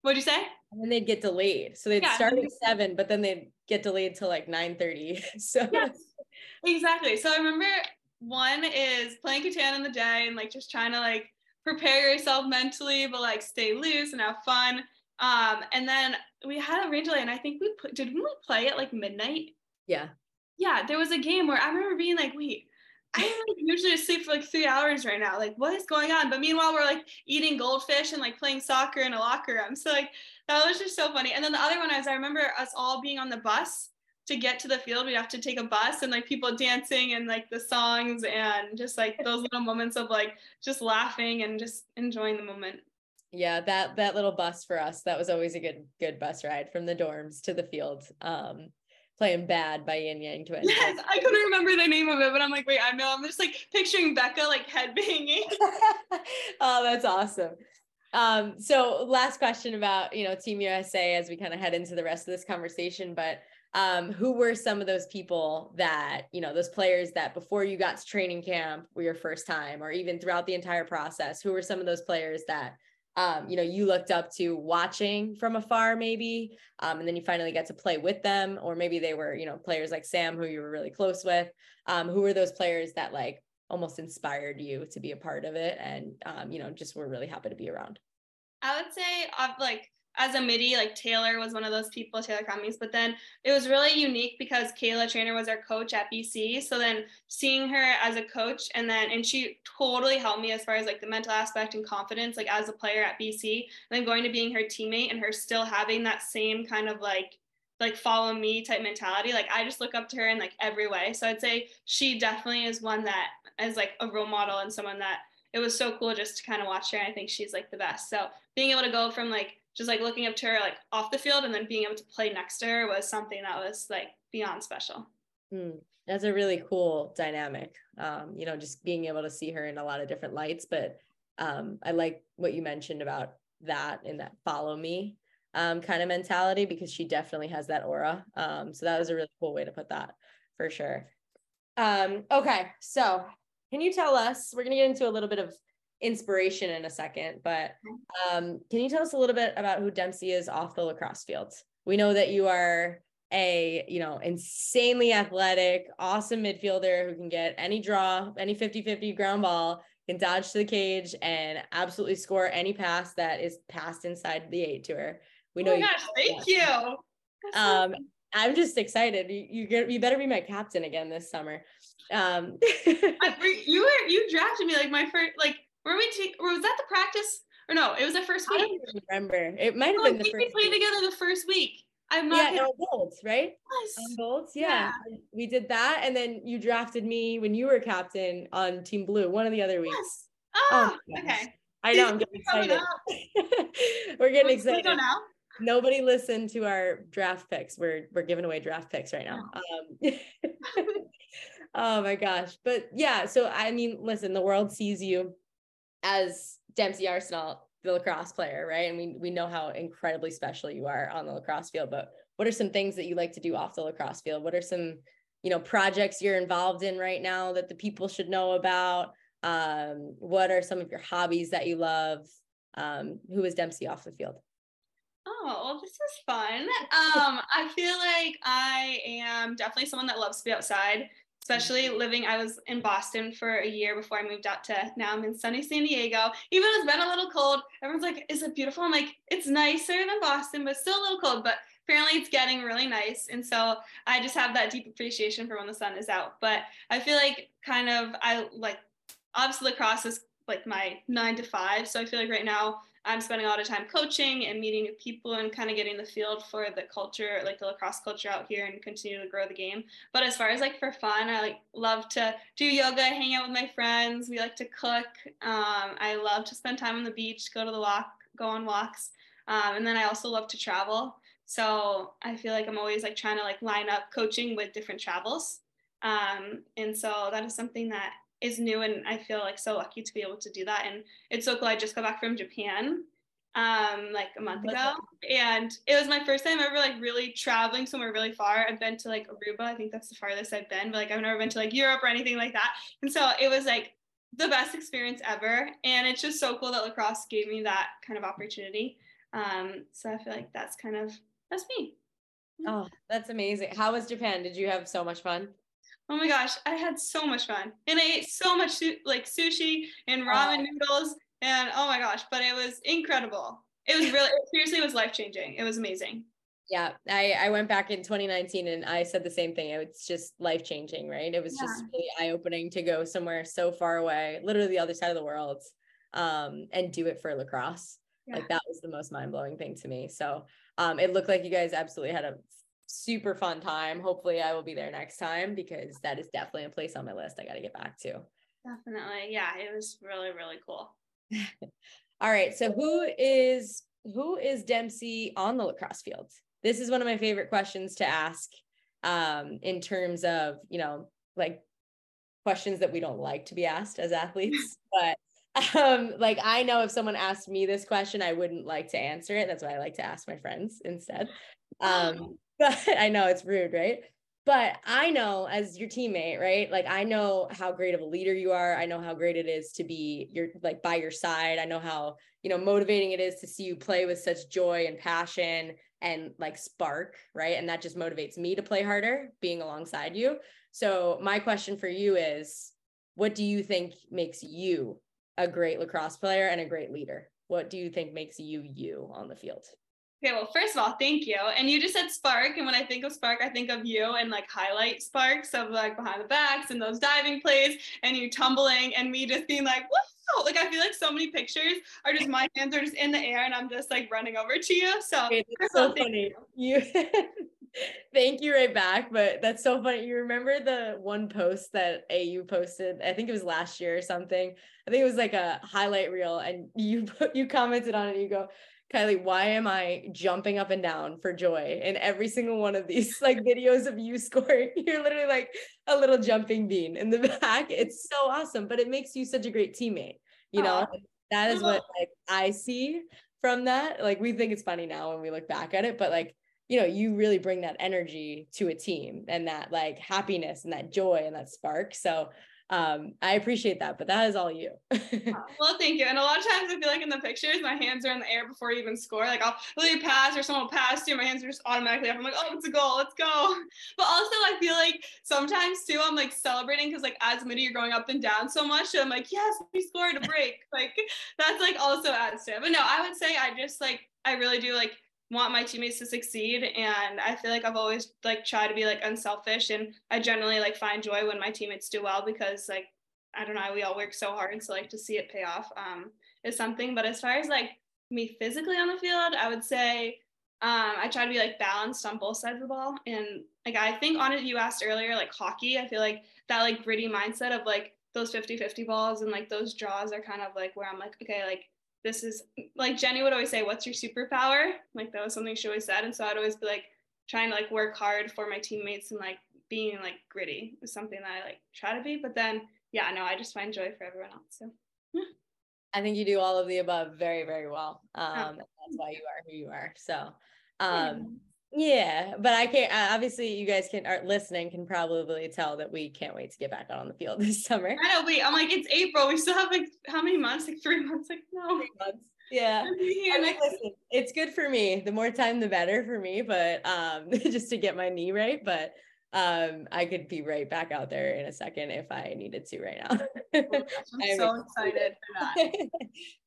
What'd you say? And then they'd get delayed, so they'd yeah. start at seven, but then they'd get delayed till like nine thirty. So yes, exactly. So I remember one is playing Catan in the day and like just trying to like prepare yourself mentally, but like stay loose and have fun. Um, and then we had a rain delay, and I think we put, did we play at like midnight? Yeah. Yeah, there was a game where I remember being like, wait, I usually sleep for like three hours right now. Like, what is going on? But meanwhile, we're like eating goldfish and like playing soccer in a locker room. So like that was just so funny. And then the other one is I remember us all being on the bus to get to the field. We have to take a bus and like people dancing and like the songs and just like those little moments of like just laughing and just enjoying the moment yeah that that little bus for us that was always a good good bus ride from the dorms to the field um playing bad by Ying Yang Twins yes i couldn't remember the name of it but i'm like wait i know i'm just like picturing becca like head banging. Oh that's awesome. Um so last question about you know team usa as we kind of head into the rest of this conversation but um, who were some of those people that you know those players that before you got to training camp were your first time or even throughout the entire process who were some of those players that um, you know, you looked up to watching from afar, maybe, um, and then you finally get to play with them, or maybe they were, you know, players like Sam who you were really close with. Um, who were those players that like almost inspired you to be a part of it, and um, you know, just were really happy to be around? I would say, of like as a midi, like Taylor was one of those people, Taylor Cummings. But then it was really unique because Kayla Treanor was our coach at BC. So then seeing her as a coach and then and she totally helped me as far as like the mental aspect and confidence, like as a player at BC. And then going to being her teammate and her still having that same kind of like like follow me type mentality. Like I just look up to her in like every way. So I'd say she definitely is one that is like a role model and someone that it was so cool just to kind of watch her. I think she's like the best. So being able to go from like just like looking up to her like off the field and then being able to play next to her was something that was like beyond special. Mm, that's a really cool dynamic. Um, you know, just being able to see her in a lot of different lights. But um, I like what you mentioned about that and that follow me um, kind of mentality because she definitely has that aura. Um, so that was a really cool way to put that for sure. Um, okay, so can you tell us? We're gonna get into a little bit of inspiration in a second, but um, can you tell us a little bit about who Dempsey is off the lacrosse fields? We know that you are a you know insanely athletic awesome midfielder who can get any draw any 50-50 ground ball can dodge to the cage and absolutely score any pass that is passed inside the eight to her. We know oh my gosh thank you. Um i'm just excited. You you, get, you better be my captain again this summer. Um I, you were you drafted me like my first like were we? T- was that the practice? Or no, it was the first week. I don't remember. It might have oh, been the first. We played week. together the first week. I'm not. Yeah, no, Bolts, right? Yes. On Bolts, yeah. yeah. We did that, and then you drafted me when you were captain on Team Blue. One of the other weeks. Yes. Oh, oh okay. I know. I'm getting excited. we're getting excited. now? Nobody listened to our draft picks. We're we're giving away draft picks right now. Um, oh my gosh! But yeah, so I mean, listen, the world sees you as Dempsey Arsenault, the lacrosse player, right? And we we know how incredibly special you are on the lacrosse field. But what are some things that you like to do off the lacrosse field? What are some, you know, projects you're involved in right now that the people should know about? Um, what are some of your hobbies that you love? Um, who is Dempsey off the field? Oh, well, this is fun. Um, I feel like I am definitely someone that loves to be outside. Especially living. I was in Boston for a year before I moved out to now I'm in sunny San Diego. Even though it's been a little cold, everyone's like, "Is it beautiful?" I'm like, "It's nicer than Boston, but still a little cold." But apparently, it's getting really nice, and so I just have that deep appreciation for when the sun is out. But I feel like kind of I like obviously lacrosse is like my nine to five, so I feel like right now I'm spending a lot of time coaching and meeting new people and kind of getting the field for the culture, like the lacrosse culture out here and continue to grow the game. But as far as like for fun, I like love to do yoga, hang out with my friends. We like to cook. Um, I love to spend time on the beach, go to the walk, go on walks. Um, and then I also love to travel. So I feel like I'm always like trying to like line up coaching with different travels. Um, and so that is something that is new and I feel like so lucky to be able to do that. And it's so cool. I just got back from Japan um like a month ago and it was my first time ever like really traveling somewhere really far i've been to like aruba i think that's the farthest i've been but like i've never been to like europe or anything like that and so it was like the best experience ever and it's just so cool that lacrosse gave me that kind of opportunity um so i feel like that's kind of that's me oh that's amazing how was japan did you have so much fun Oh my gosh, I had so much fun. And I ate so much like sushi and ramen noodles and oh my gosh, but it was incredible. It was really it seriously was life-changing. It was amazing. Yeah, I I went back in 2019 and I said the same thing. It's just life-changing, right? It was yeah. just really eye-opening to go somewhere so far away, literally the other side of the world, um, and do it for lacrosse. Yeah. Like that was the most mind-blowing thing to me. So um, it looked like you guys absolutely had a super fun time. Hopefully, I will be there next time because that is definitely a place on my list I got to get back to. Definitely. Yeah, it was really, really cool. All right. So who is who is Dempsey on the lacrosse field? This is one of my favorite questions to ask um, in terms of, you know, like questions that we don't like to be asked as athletes. but um, like I know if someone asked me this question, I wouldn't like to answer it. That's why I like to ask my friends instead. Um, but I know it's rude, right? But I know as your teammate, right? Like I know how great of a leader you are. I know how great it is to be your like by your side. I know how, you know, motivating it is to see you play with such joy and passion and like spark, right? And that just motivates me to play harder being alongside you. So my question for you is what do you think makes you a great lacrosse player and a great leader? What do you think makes you you on the field? Okay, well, first of all, thank you. And you just said spark. And when I think of spark, I think of you and like highlight sparks of like behind the backs and those diving plays and you tumbling and me just being like, whoa. Like I feel like so many pictures are just my hands are just in the air and I'm just like running over to you. So so funny. You, you thank you right back. But that's so funny. You remember the one post that AU posted? I think it was last year or something. I think it was like a highlight reel, and you you commented on it. you go, Kylie, why am I jumping up and down for joy in every single one of these like videos of you scoring? You're literally like a little jumping bean in the back. It's so awesome, but it makes you such a great teammate. You know, that is what like I see from that. Like we think it's funny now when we look back at it, but like you know, you really bring that energy to a team and that like happiness and that joy and that spark. So um, I appreciate that, but that is all you. well, thank you. And a lot of times I feel like in the pictures, my hands are in the air before you even score. Like I'll really pass or someone will pass you, my hands are just automatically up. I'm like, oh, it's a goal, let's go. But also I feel like sometimes too, I'm like celebrating because like as midi you're going up and down so much. So I'm like, yes, we scored a break. like that's like also adds to it. But no, I would say I just like I really do like want my teammates to succeed and i feel like i've always like tried to be like unselfish and i generally like find joy when my teammates do well because like i don't know we all work so hard so like to see it pay off um is something but as far as like me physically on the field i would say um, I try to be like balanced on both sides of the ball. And like I think on it you asked earlier, like hockey, I feel like that like gritty mindset of like those 50-50 balls and like those draws are kind of like where I'm like, okay, like this is like Jenny would always say, What's your superpower? Like that was something she always said. And so I'd always be like trying to like work hard for my teammates and like being like gritty is something that I like try to be. But then yeah, no, I just find joy for everyone else. So yeah. I think you do all of the above very, very well. Um, oh. that's why you are who you are. So um yeah, but I can't. Uh, obviously, you guys can are listening can probably tell that we can't wait to get back out on the field this summer. I know. Wait, I'm like it's April. We still have like how many months? Like three months. Like no. Three months. Yeah. I mean, listen, it's good for me. The more time, the better for me. But um, just to get my knee right. But um, I could be right back out there in a second if I needed to right now. I'm so excited for that.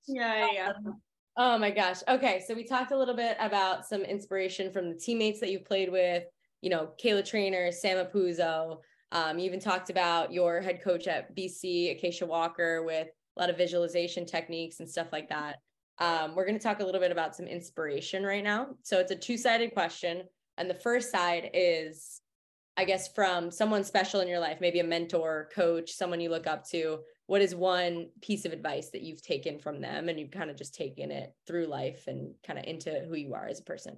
yeah, yeah. Um, oh my gosh. Okay. So we talked a little bit about some inspiration from the teammates that you've played with, you know, Kayla Treanor, Sam Apuzzo. Um, you even talked about your head coach at BC, Acacia Walker, with a lot of visualization techniques and stuff like that. Um, we're going to talk a little bit about some inspiration right now. So it's a two sided question. And the first side is, I guess, from someone special in your life, maybe a mentor, coach, someone you look up to. What is one piece of advice that you've taken from them and you've kind of just taken it through life and kind of into who you are as a person?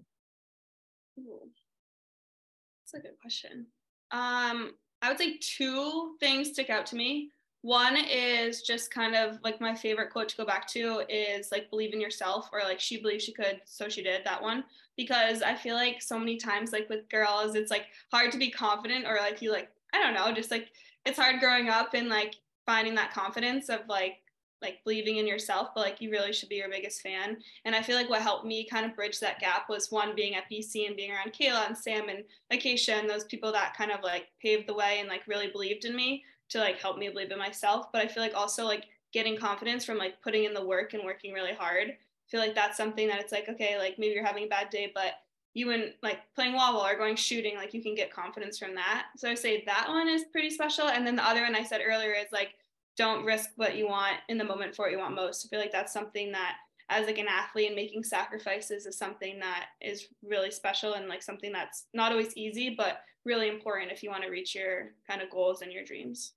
That's a good question. Um, I would say two things stick out to me. One is just kind of like my favorite quote to go back to is like believe in yourself or like she believed she could, so she did that one. Because I feel like so many times, like with girls, it's like hard to be confident or like you like, I don't know, just like it's hard growing up and like finding that confidence of like like believing in yourself, but like you really should be your biggest fan. And I feel like what helped me kind of bridge that gap was one being at BC and being around Kayla and Sam and Acacia and those people that kind of like paved the way and like really believed in me to like help me believe in myself. But I feel like also like getting confidence from like putting in the work and working really hard. I feel like that's something that it's like, okay, like maybe you're having a bad day, but you and like playing wall ball or going shooting, like you can get confidence from that. So I say that one is pretty special. And then the other one I said earlier is like don't risk what you want in the moment for what you want most. I feel like that's something that as like an athlete and making sacrifices is something that is really special and like something that's not always easy, but really important if you want to reach your kind of goals and your dreams.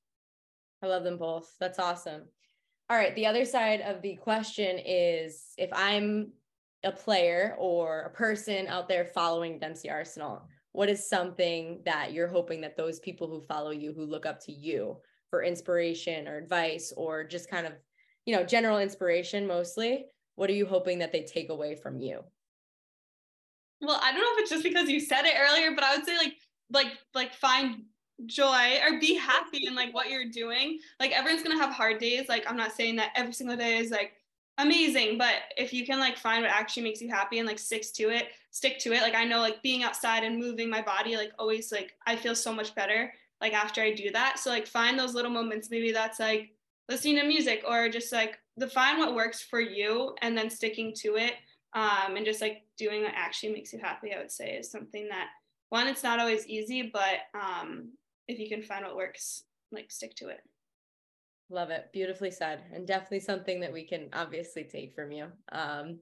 I love them both. That's awesome. All right. The other side of the question is if I'm a player or a person out there following Dempsey Arsenault, what is something that you're hoping that those people who follow you, who look up to you, for inspiration or advice or just kind of, you know, general inspiration mostly, what are you hoping that they take away from you? Well, I don't know if it's just because you said it earlier, but I would say like like like find joy or be happy in like what you're doing. Like everyone's gonna have hard days. Like I'm not saying that every single day is like amazing, but if you can like find what actually makes you happy and like sticks to it, stick to it. Like I know like being outside and moving my body, like always like I feel so much better like after I do that. So like find those little moments. Maybe that's like listening to music or just like the find what works for you and then sticking to it. Um, and just like doing what actually makes you happy, I would say is something that one, it's not always easy, but um, if you can find what works, like stick to it. Love it. Beautifully said. And definitely something that we can obviously take from you. Um,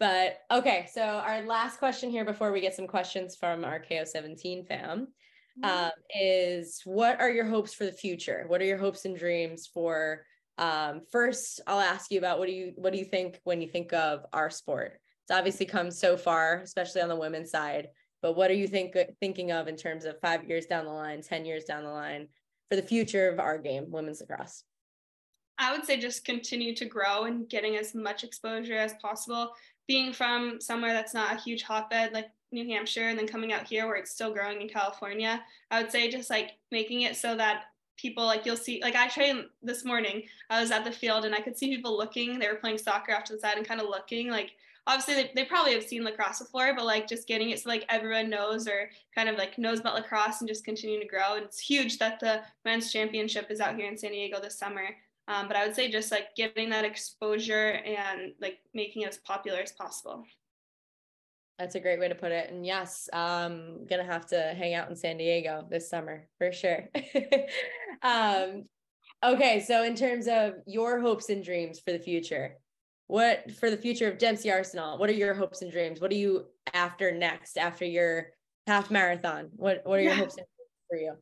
but okay, so our last question here before we get some questions from our KO17 fam Mm-hmm. um, is what are your hopes for the future? What are your hopes and dreams for? Um, first, I'll ask you about what do you what do you think when you think of our sport? It's obviously come so far, especially on the women's side. But what are you think thinking of in terms of five years down the line, ten years down the line for the future of our game, women's lacrosse? I would say just continue to grow and getting as much exposure as possible. Being from somewhere that's not a huge hotbed like New Hampshire and then coming out here where it's still growing in California, I would say just like making it so that people like you'll see like I trained this morning. I was at the field and I could see people looking. They were playing soccer after the side and kind of looking like obviously they, they probably have seen lacrosse before, but like just getting it so like everyone knows or kind of like knows about lacrosse and just continuing to grow. And it's huge that the men's championship is out here in San Diego this summer. Um, but I would say just like getting that exposure and like making it as popular as possible. That's a great way to put it. And yes, I'm gonna have to hang out in San Diego this summer for sure. um, okay, so in terms of your hopes and dreams for the future, what for the future of Dempsey Arsenault? What are your hopes and dreams? What are you after next after your half marathon? What What are your yeah. hopes and dreams for you?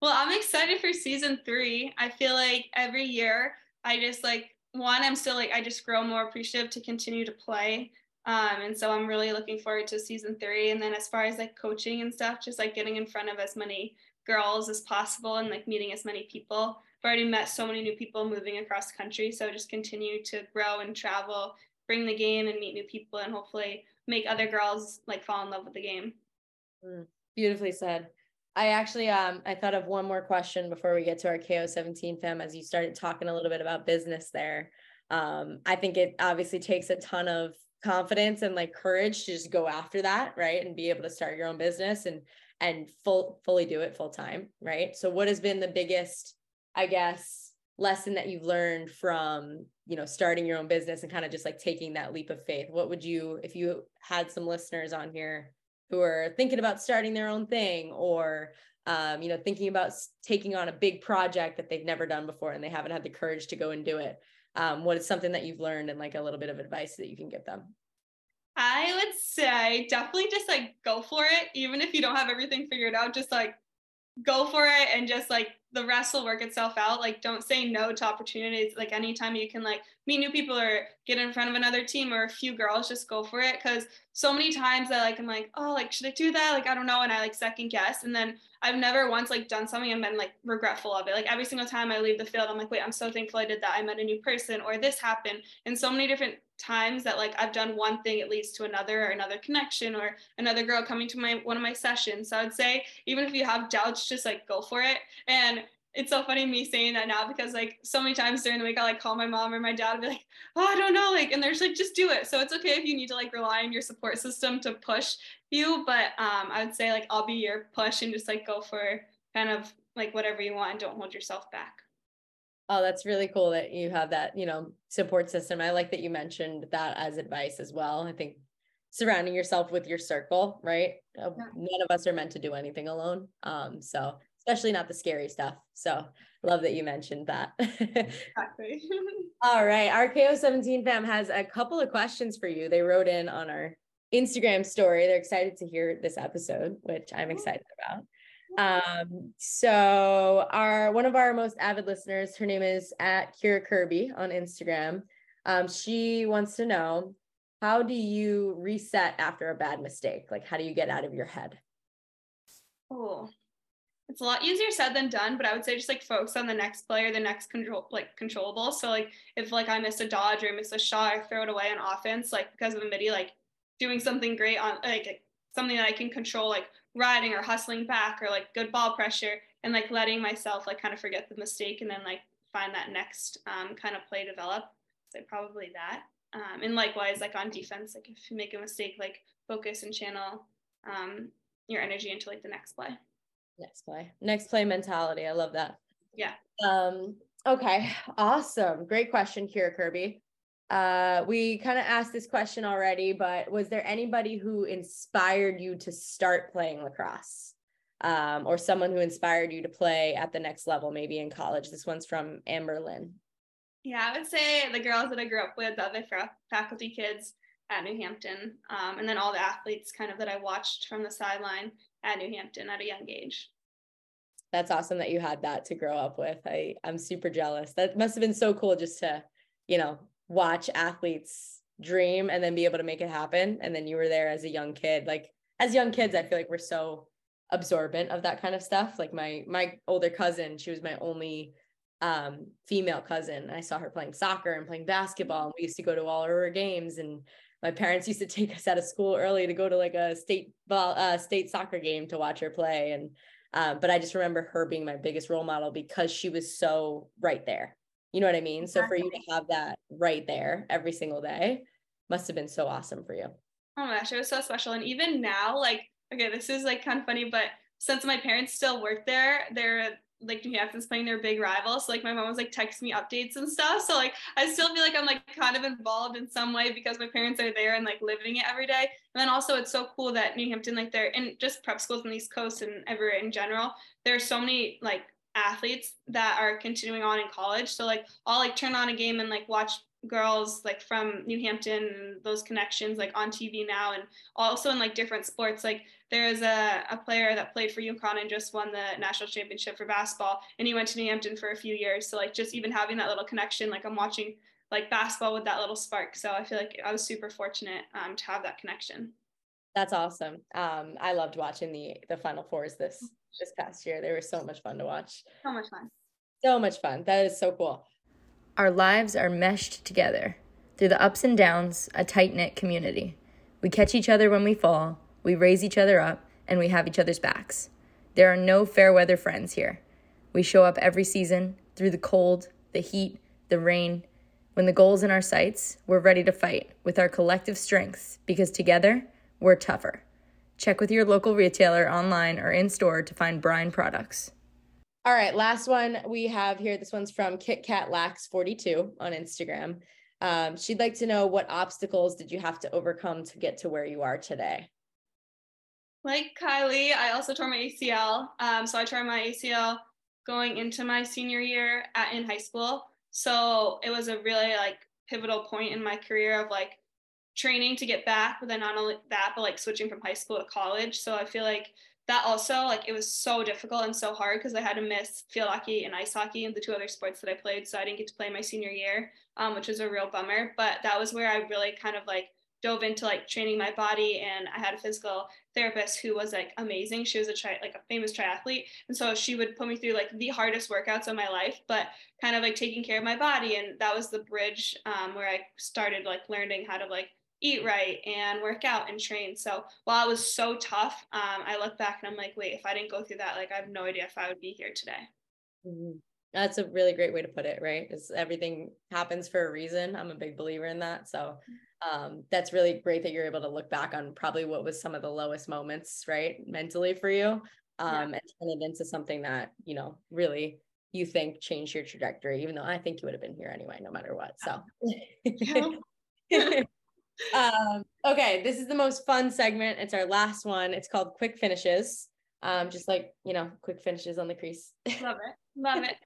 Well, I'm excited for season three. I feel like every year I just like one, I'm still like I just grow more appreciative to continue to play. Um, and so I'm really looking forward to season three. And then as far as like coaching and stuff, just like getting in front of as many girls as possible and like meeting as many people. I've already met so many new people moving across country. So just continue to grow and travel, bring the game and meet new people and hopefully make other girls like fall in love with the game. Mm, beautifully said. I actually um I thought of one more question before we get to our KO17 fam as you started talking a little bit about business there. Um, I think it obviously takes a ton of confidence and like courage to just go after that, right? And be able to start your own business. And and full fully do it full time, right? So what has been the biggest, I guess, lesson that you've learned from, you know, starting your own business and kind of just like taking that leap of faith? What would you if you had some listeners on here who are thinking about starting their own thing or um, you know, thinking about taking on a big project that they've never done before and they haven't had the courage to go and do it. Um, what is something that you've learned and like a little bit of advice that you can give them? I would say definitely just like go for it, even if you don't have everything figured out. Just like go for it and just like the rest will work itself out. Like don't say no to opportunities. Like anytime you can like meet new people or get in front of another team or a few girls, just go for it. Cause so many times I like I'm like, oh like should I do that? Like I don't know. And I like second guess. And then I've never once like done something and been like regretful of it. Like every single time I leave the field, I'm like, wait, I'm so thankful I did that. I met a new person or this happened. And so many different times that like I've done one thing, it leads to another or another connection or another girl coming to my one of my sessions. So I would say even if you have doubts, just like go for it. And it's so funny me saying that now because like so many times during the week I like call my mom or my dad and be like, oh, I don't know, like, and they're just like, just do it. So it's okay if you need to like rely on your support system to push you, but um, I would say like I'll be your push and just like go for kind of like whatever you want and don't hold yourself back. Oh, that's really cool that you have that, you know, support system. I like that you mentioned that as advice as well. I think surrounding yourself with your circle, right? Uh, yeah. None of us are meant to do anything alone. Um, so especially not the scary stuff. So love that you mentioned that. exactly. All right. Our KO17 fam has a couple of questions for you. They wrote in on our Instagram story. They're excited to hear this episode, which I'm excited about. Um, so our one of our most avid listeners, her name is at Kira Kirby on Instagram. Um, she wants to know how do you reset after a bad mistake? Like how do you get out of your head? Oh, it's a lot easier said than done, but I would say just like focus on the next player, the next control like controllable. So like if like I miss a dodge or I miss a shot or throw it away on offense, like because of a midi, like doing something great on like something that I can control, like riding or hustling back or like good ball pressure and like letting myself like kind of forget the mistake and then like find that next um, kind of play develop. So probably that. Um, and likewise, like on defense, like if you make a mistake, like focus and channel um, your energy into like the next play. Next play. Next play mentality. I love that. Yeah. Um, okay. Awesome. Great question, Kira Kirby. Uh, we kind of asked this question already, but was there anybody who inspired you to start playing lacrosse? Um, or someone who inspired you to play at the next level, maybe in college? This one's from Amber Lynn. Yeah, I would say the girls that I grew up with, the other faculty kids at New Hampton, um, and then all the athletes kind of that I watched from the sideline at New Hampton at a young age. That's awesome that you had that to grow up with. I I'm super jealous. That must have been so cool just to, you know, watch athletes dream and then be able to make it happen. And then you were there as a young kid. Like as young kids, I feel like we're so absorbent of that kind of stuff. Like my my older cousin, she was my only um female cousin. I saw her playing soccer and playing basketball. And we used to go to all her games and my parents used to take us out of school early to go to like a state ball uh, state soccer game to watch her play and um, but i just remember her being my biggest role model because she was so right there you know what i mean so for you to have that right there every single day must have been so awesome for you oh my gosh it was so special and even now like okay this is like kind of funny but since my parents still work there they're like New Hampton's playing their big rival. So like my mom was like texting me updates and stuff. So like I still feel like I'm like kind of involved in some way because my parents are there and like living it every day. And then also it's so cool that New Hampton, like they're in just prep schools in the East Coast and everywhere in general, there are so many like athletes that are continuing on in college. So like I'll like turn on a game and like watch girls like from New Hampton and those connections like on TV now and also in like different sports. Like there is a, a player that played for UConn and just won the national championship for basketball and he went to New Hampton for a few years. So like just even having that little connection, like I'm watching like basketball with that little spark. So I feel like I was super fortunate um, to have that connection. That's awesome. Um, I loved watching the the Final Fours this this past year. They were so much fun to watch. So much fun. So much fun. That is so cool. Our lives are meshed together. Through the ups and downs, a tight knit community. We catch each other when we fall, we raise each other up, and we have each other's backs. There are no fair weather friends here. We show up every season, through the cold, the heat, the rain. When the goal's in our sights, we're ready to fight with our collective strengths because together, we're tougher. Check with your local retailer online or in store to find Brine products. All right, last one we have here. This one's from KitKatLax42 on Instagram. Um, she'd like to know what obstacles did you have to overcome to get to where you are today? Like Kylie, I also tore my ACL. Um, so I tore my ACL going into my senior year at, in high school. So it was a really like pivotal point in my career of like training to get back, but then not only that, but like switching from high school to college. So I feel like that also like it was so difficult and so hard because I had to miss field hockey and ice hockey and the two other sports that I played. So I didn't get to play my senior year, um, which was a real bummer. But that was where I really kind of like dove into like training my body and I had a physical therapist who was like amazing. She was a tri- like a famous triathlete and so she would put me through like the hardest workouts of my life but kind of like taking care of my body and that was the bridge um, where I started like learning how to like eat right and work out and train. So while it was so tough, um, I look back and I'm like, wait, if I didn't go through that, like I have no idea if I would be here today. Mm-hmm. That's a really great way to put it, right? Is everything happens for a reason. I'm a big believer in that. So um, that's really great that you're able to look back on probably what was some of the lowest moments, right, mentally for you, um, yeah. and turn it into something that you know really you think changed your trajectory. Even though I think you would have been here anyway, no matter what. So. um, okay, this is the most fun segment. It's our last one. It's called quick finishes. Um, just like you know, quick finishes on the crease. Love it. Love it.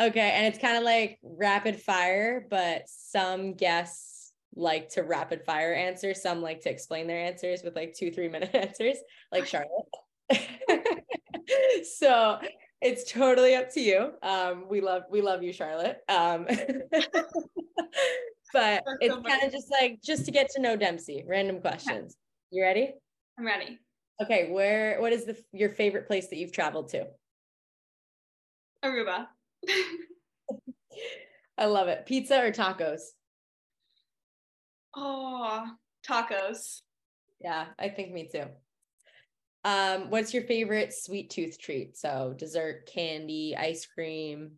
okay, and it's kind of like rapid fire, but some guests like to rapid fire answer. Some like to explain their answers with like two, three minute answers, like Charlotte. so it's totally up to you. Um, we love we love you, Charlotte. Um, but That's it's so kind of just like just to get to know Dempsey. Random questions. Okay. You ready? I'm ready. Okay, where what is the your favorite place that you've traveled to? Aruba. I love it. Pizza or tacos? Oh, tacos. Yeah, I think me too. Um, what's your favorite sweet tooth treat? So dessert, candy, ice cream.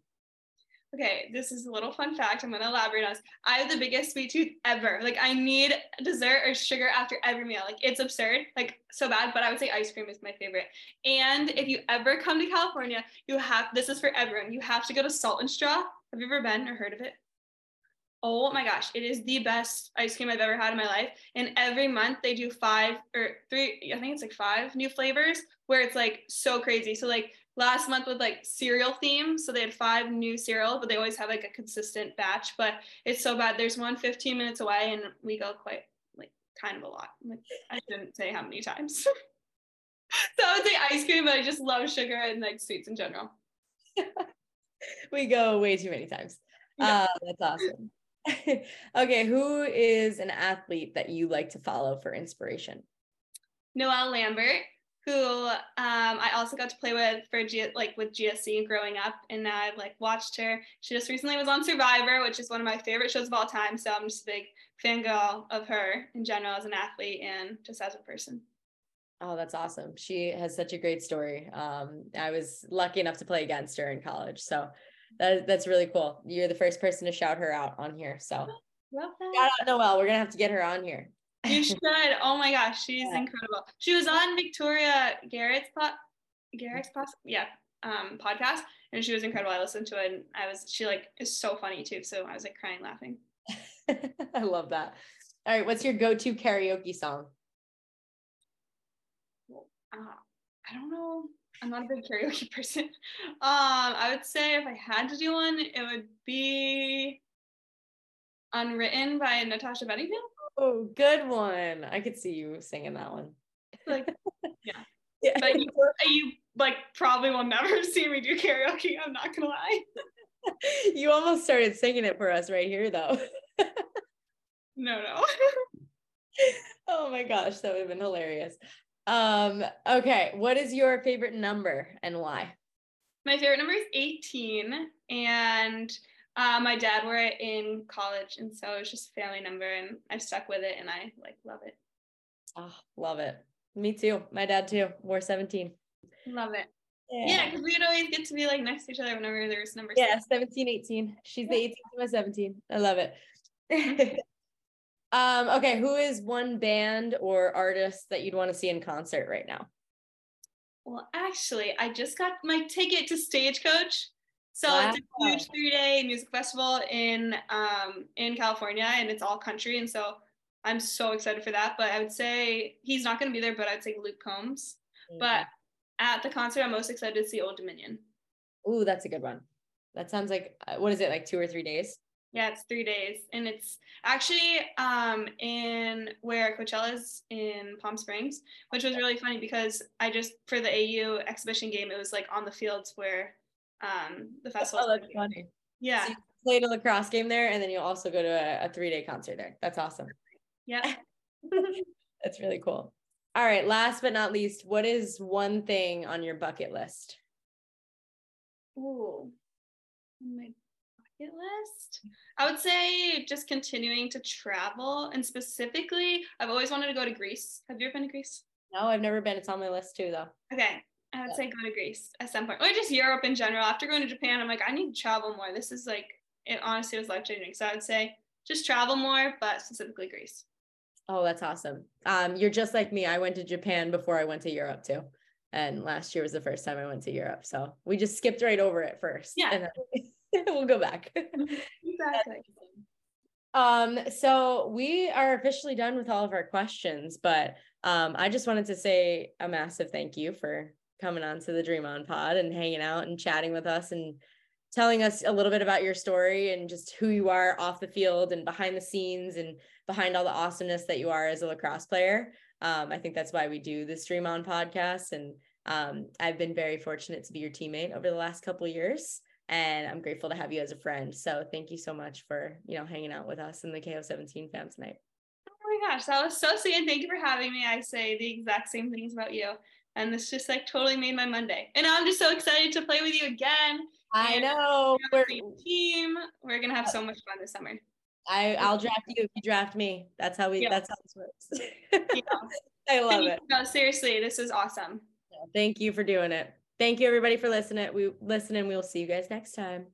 Okay, this is a little fun fact. I'm gonna elaborate on this. I have the biggest sweet tooth ever. Like I need dessert or sugar after every meal. Like it's absurd, like so bad. But I would say ice cream is my favorite. And if you ever come to California, you have this is for everyone. You have to go to Salt and Straw. Have you ever been or heard of it? Oh my gosh, it is the best ice cream I've ever had in my life. And every month they do five or three, I think it's like five new flavors where it's like so crazy. So like last month with like cereal theme. So they had five new cereal, but they always have like a consistent batch. But it's so bad. There's one 15 minutes away and we go quite like kind of a lot. Like I didn't say how many times. so I would say ice cream, but I just love sugar and like sweets in general. we go way too many times. Yeah. Uh, that's awesome. okay, who is an athlete that you like to follow for inspiration? Noelle Lambert who um, I also got to play with for G- like with GSC growing up, and now I've like watched her. She just recently was on Survivor, which is one of my favorite shows of all time. So I'm just a big fangirl of her in general as an athlete and just as a person. Oh, that's awesome. She has such a great story. Um, I was lucky enough to play against her in college, so that, that's really cool. You're the first person to shout her out on here. So shout out Noelle. We're gonna have to get her on here. You should. Oh my gosh, she's yeah. incredible. She was on Victoria Garrick's pot, Garrick's pot, yeah, um, podcast, and she was incredible. I listened to it, and I was she like is so funny too. So I was like crying laughing. I love that. All right, what's your go-to karaoke song? Uh, I don't know. I'm not a big karaoke person. Um, I would say if I had to do one, it would be "Unwritten" by Natasha Bedingfield. Oh, good one. I could see you singing that one. Like, yeah. yeah. But you, you like probably will never see me do karaoke. I'm not gonna lie. you almost started singing it for us right here, though. no, no. oh my gosh, that would have been hilarious. Um, okay, what is your favorite number and why? My favorite number is 18, and uh, my dad wore it in college, and so it was just a family number, and I stuck with it, and I like love it. Oh, love it. Me too. My dad too. Wore 17. Love it. Yeah, because yeah, we'd always get to be like next to each other whenever there was numbers. Yeah, 17, 18. She's the 18 to my 17. I love it. Um, okay, who is one band or artist that you'd want to see in concert right now? Well, actually, I just got my ticket to Stagecoach. So wow. it's a huge three-day music festival in um, in California, and it's all country. And so I'm so excited for that. But I would say he's not going to be there, but I'd say Luke Combs. Mm-hmm. But at the concert, I'm most excited to see Old Dominion. Ooh, that's a good one. That sounds like uh, what is it like two or three days? Yeah, it's three days, and it's actually um, in where Coachella's in Palm Springs, which was really funny because I just for the AU exhibition game, it was like on the fields where um, the festival. Oh, that's funny. Yeah, so played a lacrosse game there, and then you'll also go to a, a three day concert there. That's awesome. Yeah, that's really cool. All right, last but not least, what is one thing on your bucket list? Ooh, my bucket list? I would say just continuing to travel. And specifically, I've always wanted to go to Greece. Have you ever been to Greece? No, I've never been. It's on my list too, though. Okay. I would yeah. say go to Greece at some point, or just Europe in general. After going to Japan, I'm like, I need to travel more. This is like, it honestly was life changing. So I would say just travel more, but specifically Greece. Oh, that's awesome. Um, you're just like me. I went to Japan before I went to Europe too. And last year was the first time I went to Europe. So we just skipped right over it first. Yeah. we'll go back. exactly. Um, so we are officially done with all of our questions, but um, I just wanted to say a massive thank you for coming on to the Dream On pod and hanging out and chatting with us and telling us a little bit about your story and just who you are off the field and behind the scenes and behind all the awesomeness that you are as a lacrosse player. Um, I think that's why we do the Dream On podcast. And um, I've been very fortunate to be your teammate over the last couple years and I'm grateful to have you as a friend. So thank you so much for, you know, hanging out with us and the KO17 fam tonight. Oh my gosh, that was so sweet. And thank you for having me. I say the exact same things about you. And this just like totally made my Monday. And I'm just so excited to play with you again. I know. We're a team. We're gonna have so much fun this summer. I I'll draft you if you draft me. That's how we yeah. that's how this works. yeah. I love it. No, seriously, this is awesome. Thank you for doing it. Thank you everybody for listening. We listen and we'll see you guys next time.